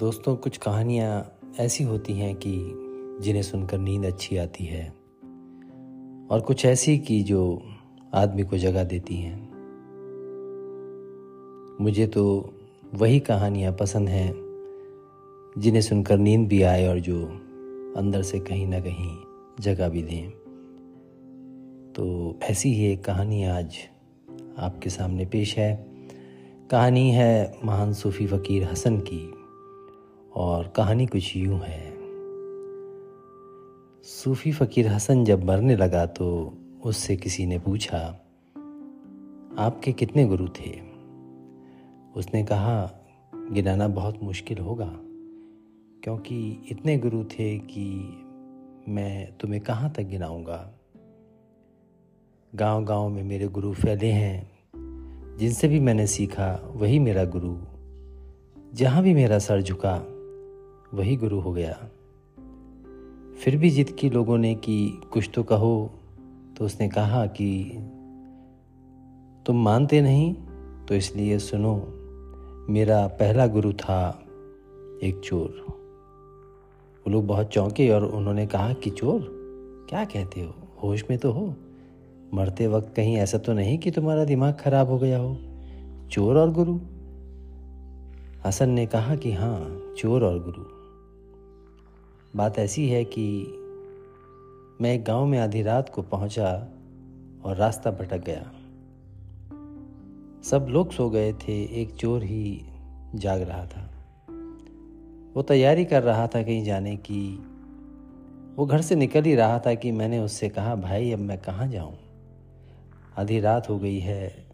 दोस्तों, कुछ कहानियाँ ऐसी होती हैं कि जिन्हें सुनकर नींद अच्छी आती है। और कुछ ऐसी कि जो आदमी को जगा देती हैं। मुझे तो वही कहानियाँ पसंद हैं, जिन्हें सुनकर नींद भी आए और जो अंदर से कहीं ना कहीं जगा भी दें। तो ऐसी ही एक कहानी आज आपके सामने पेश है। कहानी है महान सूफी फ़कीर हसन की। और कहानी कुछ यूँ है। सूफी फ़कीर हसन जब मरने लगा तो उससे किसी ने पूछा, आपके कितने गुरु थे? उसने कहा, गिनाना बहुत मुश्किल होगा, क्योंकि इतने गुरु थे कि मैं तुम्हें कहाँ तक गिनाऊँगा? गाँव गाँव में मेरे गुरु फैले हैं, जिनसे भी मैंने सीखा वही मेरा गुरु। जहाँ भी मेरा सर झुका वही गुरु हो गया। फिर भी जिद की लोगों ने कि कुछ तो कहो तो उसने कहा कि, तुम मानते नहीं तो इसलिए सुनो, मेरा पहला गुरु था एक चोर। वो लोग बहुत चौंके और उन्होंने कहा कि, चोर, क्या कहते हो? होश में तो हो। मरते वक्त कहीं ऐसा तो नहीं कि तुम्हारा दिमाग खराब हो गया हो। चोर और गुरु? हसन ने कहा कि हाँ चोर और गुरु। बात ऐसी है कि मैं एक गाँव में आधी रात को पहुँचा और रास्ता भटक गया। सब लोग सो गए थे, एक चोर ही जाग रहा था। वो तैयारी कर रहा था कहीं जाने की। वो घर से निकल ही रहा था कि मैंने उससे कहा, भाई, अब मैं कहाँ जाऊँ? आधी रात हो गई है,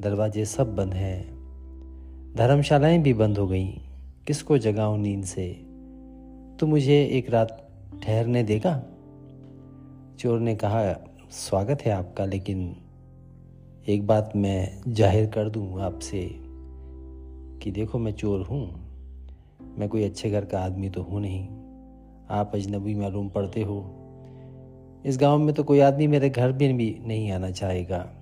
दरवाजे सब बंद हैं, धर्मशालाएँ भी बंद हो गई, किसको जगाऊं नींद से? तो मुझे एक रात ठहरने देगा? चोर ने कहा, स्वागत है आपका, लेकिन एक बात मैं ज़ाहिर कर दूँ आपसे कि देखो मैं चोर हूँ। मैं कोई अच्छे घर का आदमी तो हूँ नहीं। आप अजनबी मालूम पड़ते हो। इस गाँव में तो कोई आदमी मेरे घर में भी नहीं आना चाहेगा।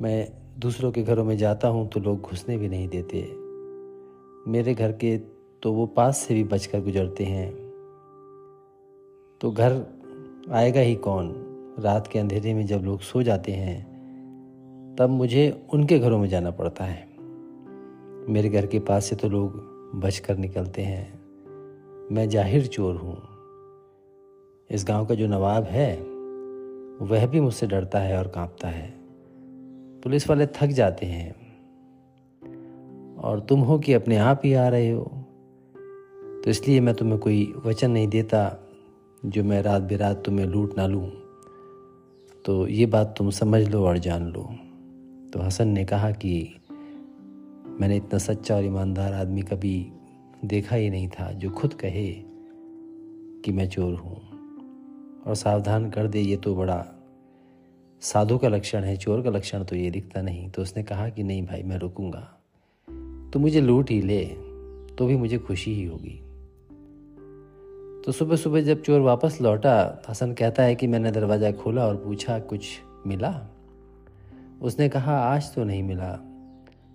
मैं दूसरों के घरों में जाता हूँ तो लोग घुसने भी नहीं देते। मेरे घर के तो वो पास से भी बचकर गुजरते हैं। तो घर आएगा ही कौन? रात के अंधेरे में जब लोग सो जाते हैं, तब मुझे उनके घरों में जाना पड़ता है। मेरे घर के पास से तो लोग बच कर निकलते हैं। मैं ज़ाहिर चोर हूँ। इस गाँव का जो नवाब है, वह भी मुझसे डरता है और कांपता है। पुलिस वाले थक जाते हैं। और तुम हो कि अपने आप ही आ रहे हो? तो इसलिए मैं तुम्हें कोई वचन नहीं देता जो मैं रात बेरात तुम्हें लूट ना लूँ। तो ये बात तुम समझ लो और जान लो। तो हसन ने कहा कि मैंने इतना सच्चा और ईमानदार आदमी कभी देखा ही नहीं था जो खुद कहे कि मैं चोर हूँ। और सावधान कर दे, ये तो बड़ा साधु का लक्षण है, चोर का लक्षण तो ये दिखता नहीं। तो उसने कहा कि नहीं भाई, मैं रुकूँगा। तो मुझे लूट ही ले तो भी मुझे खुशी ही होगी। तो सुबह सुबह जब चोर वापस लौटा, हसन कहता है कि मैंने दरवाज़ा खोला और पूछा, कुछ मिला? उसने कहा, आज तो नहीं मिला,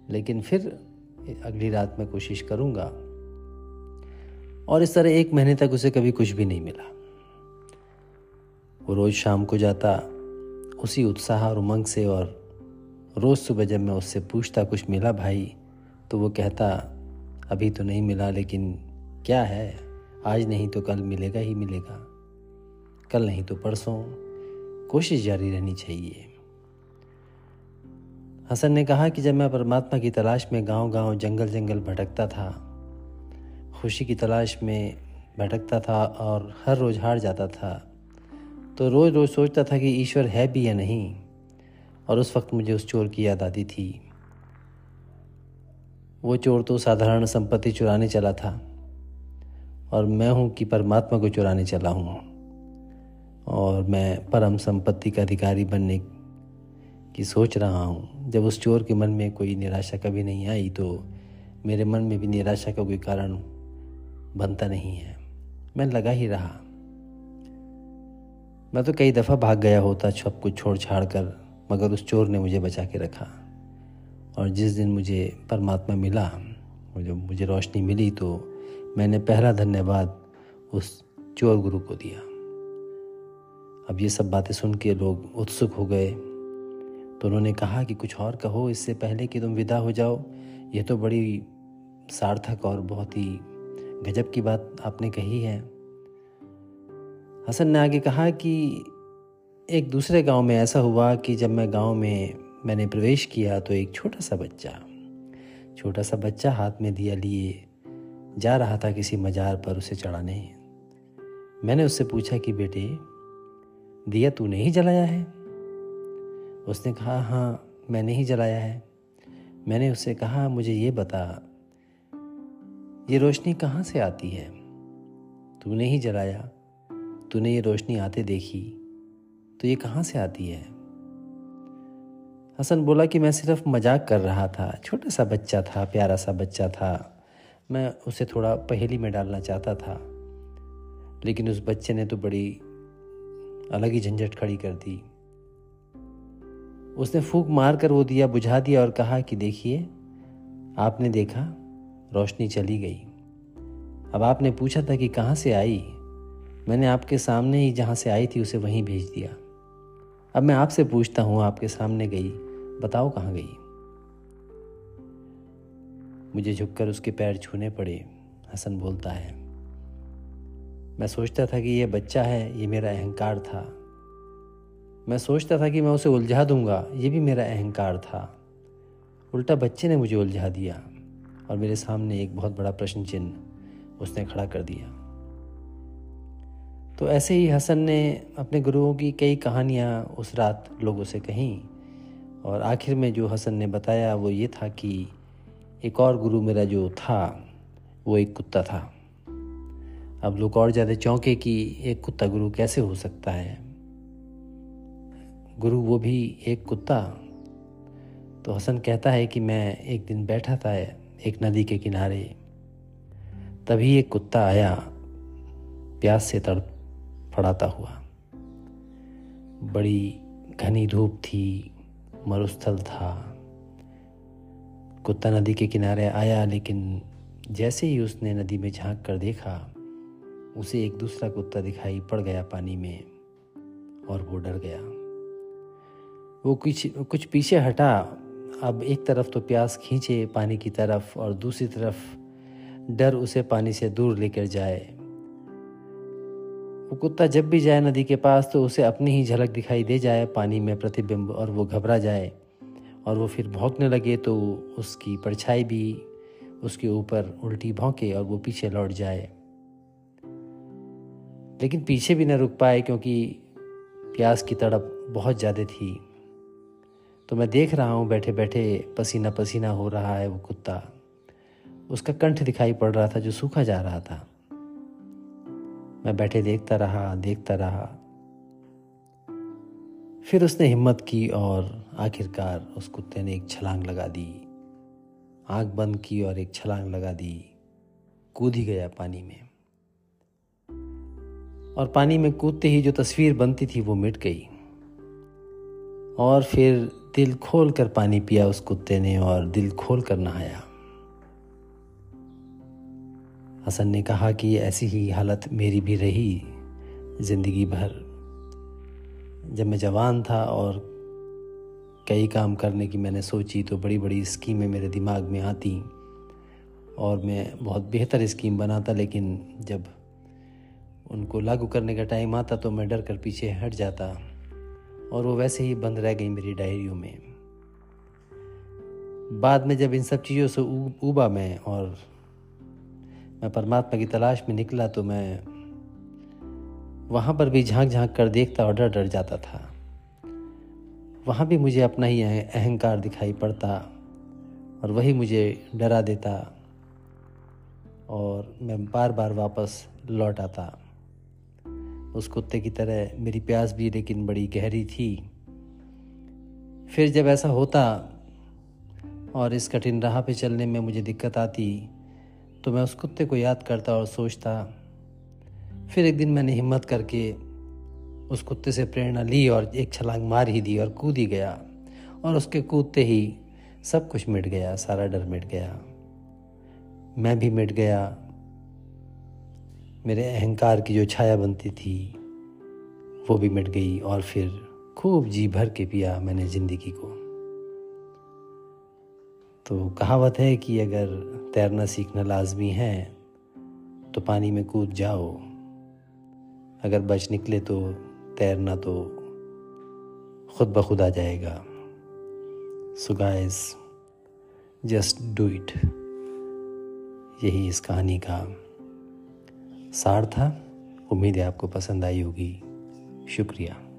लेकिन फिर अगली रात मैं कोशिश करूँगा। और इस तरह एक महीने तक उसे कभी कुछ भी नहीं मिला। वो रोज़ शाम को जाता, उसी उत्साह और उमंग से, और रोज़ सुबह जब मैं उससे पूछता, कुछ मिला भाई? तो वो कहता, अभी तो नहीं मिला, लेकिन क्या है? आज नहीं तो कल मिलेगा ही मिलेगा। कल नहीं तो परसों। कोशिश जारी रहनी चाहिए। हसन ने कहा कि जब मैं परमात्मा की तलाश में गाँव गाँव जंगल जंगल भटकता था, खुशी की तलाश में भटकता था और हर रोज़ हार जाता था तो रोज़ रोज़ सोचता था कि ईश्वर है भी या नहीं, और उस वक्त मुझे उस चोर की याद आती थी। वो चोर तो साधारण संपत्ति चुराने चला था। और मैं हूँ कि परमात्मा को चुराने चला हूँ। और मैं परम संपत्ति का अधिकारी बनने की सोच रहा हूँ। जब उस चोर के मन में कोई निराशा कभी नहीं आई तो मेरे मन में भी निराशा का कोई कारण बनता नहीं है। मैं लगा ही रहा। मैं तो कई दफ़ा भाग गया होता, सब कुछ छोड़ छाड़ कर, मगर उस चोर ने मुझे बचा के रखा। और जिस दिन मुझे परमात्मा मिला मुझे मुझे रोशनी मिली तो मैंने पहला धन्यवाद उस चोर गुरु को दिया। अब ये सब बातें सुन के लोग उत्सुक हो गए। तो उन्होंने कहा कि कुछ और कहो, इससे पहले कि तुम विदा हो जाओ। ये तो बड़ी सार्थक और बहुत ही गजब की बात आपने कही है। हसन ने आगे कहा कि एक दूसरे गाँव में ऐसा हुआ कि जब मैं गाँव में मैंने प्रवेश किया तो एक छोटा सा बच्चा, छोटा सा बच्चा हाथ में दिया लिए। जा रहा था किसी मज़ार पर उसे चढ़ाने। मैंने उससे पूछा कि, बेटे, दिया तूने ही जलाया है? उसने कहा हाँ मैंने ही जलाया है। मैंने उससे कहा, मुझे ये बता, ये रोशनी कहाँ से आती है? तूने ही जलाया। तूने ये रोशनी आते देखी। तो ये कहाँ से आती है? हसन बोला कि, मैं सिर्फ़ मज़ाक कर रहा था। छोटा सा बच्चा था, प्यारा सा बच्चा था। मैं उसे थोड़ा पहेली में डालना चाहता था, लेकिन उस बच्चे ने तो बड़ी अलग ही झंझट खड़ी कर दी। उसने फूक मार कर वो दिया, बुझा दिया और कहा कि देखिए, आपने देखा, रोशनी चली गई। अब आपने पूछा था कि कहाँ से आई? मैंने आपके सामने ही जहाँ से आई थी, उसे वहीं भेज दिया। अब मैं आपसे पूछता हूँ, आपके सामने गई, बताओ कहाँ गई? मुझे झुककर उसके पैर छूने पड़े। हसन बोलता है, मैं सोचता था कि यह बच्चा है, ये मेरा अहंकार था। मैं सोचता था कि मैं उसे उलझा दूँगा, ये भी मेरा अहंकार था। उल्टा बच्चे ने मुझे उलझा दिया और मेरे सामने एक बहुत बड़ा प्रश्न चिन्ह उसने खड़ा कर दिया। तो ऐसे ही हसन ने अपने गुरुओं की कई कहानियाँ उस रात लोगों से कहीं और आखिर में जो हसन ने बताया वो ये था कि एक और गुरु मेरा जो था, वो एक कुत्ता था। अब लोग और ज़्यादा चौंके कि एक कुत्ता गुरु कैसे हो सकता है? गुरु वो भी एक कुत्ता। तो हसन कहता है कि मैं एक दिन बैठा था एक नदी के किनारे। तभी एक कुत्ता आया, प्यास से तड़प फड़ाता हुआ। बड़ी घनी धूप थी, मरुस्थल था। कुत्ता नदी के किनारे आया, लेकिन जैसे ही उसने नदी में झाँक कर देखा, उसे एक दूसरा कुत्ता दिखाई पड़ गया पानी में, और वो डर गया। वो कुछ कुछ पीछे हटा, अब एक तरफ़ तो प्यास खींचे पानी की तरफ़, और दूसरी तरफ़ डर उसे पानी से दूर लेकर जाए। वो कुत्ता जब भी जाए नदी के पास तो उसे अपनी ही झलक दिखाई दे जाए, पानी में प्रतिबिंब, और वो घबरा जाए। और वो फिर भौंकने लगे तो उसकी परछाई भी उसके ऊपर उल्टी भौंके और वो पीछे लौट जाए। लेकिन पीछे भी न रुक पाए क्योंकि प्यास की तड़प बहुत ज़्यादा थी। तो मैं देख रहा हूँ बैठे बैठे पसीना पसीना हो रहा है वो कुत्ता। उसका कंठ दिखाई पड़ रहा था जो सूखा जा रहा था। मैं बैठे देखता रहा देखता रहा। फिर उसने हिम्मत की और आखिरकार उस कुत्ते ने एक छलांग लगा दी। आँख बंद की और एक छलांग लगा दी। कूद ही गया पानी में। और पानी में कूदते ही जो तस्वीर बनती थी वो मिट गई। और फिर दिल खोल कर पानी पिया उस कुत्ते ने और दिल खोल कर नहाया। हसन ने कहा कि ऐसी ही हालत मेरी भी रही ज़िंदगी भर। जब मैं जवान था और कई काम करने की मैंने सोची तो बड़ी बड़ी स्कीमें मेरे दिमाग में आती और मैं बहुत बेहतर स्कीम बनाता। लेकिन जब उनको लागू करने का टाइम आता तो मैं डर कर पीछे हट जाता और वो वैसे ही बंद रह गई मेरी डायरियों में। बाद में जब इन सब चीज़ों से उबा मैं और मैं परमात्मा की तलाश में निकला तो मैं वहाँ पर भी झाँक झाँक कर देखता और डर डर जाता था। वहाँ भी मुझे अपना ही अहंकार दिखाई पड़ता और वही मुझे डरा देता और मैं बार बार वापस लौट आता। उस कुत्ते की तरह मेरी प्यास भी लेकिन बड़ी गहरी थी। फिर जब ऐसा होता और इस कठिन राह पे चलने में मुझे दिक्कत आती तो मैं उस कुत्ते को याद करता और सोचता फिर एक दिन मैंने हिम्मत करके उस कुत्ते से प्रेरणा ली और एक छलांग मार ही दी और कूद ही गया। और उसके कूदते ही सब कुछ मिट गया, सारा डर मिट गया। मैं भी मिट गया। मेरे अहंकार की जो छाया बनती थी, वो भी मिट गई और फिर खूब जी भर के पिया मैंने ज़िंदगी को। तो कहावत है कि अगर तैरना सीखना लाजमी है तो पानी में कूद जाओ। अगर बच निकले तो तैरना तो खुद ब खुद आ जाएगा। So guys just do it यही इस कहानी का सार था। उम्मीद है आपको पसंद आई होगी। शुक्रिया।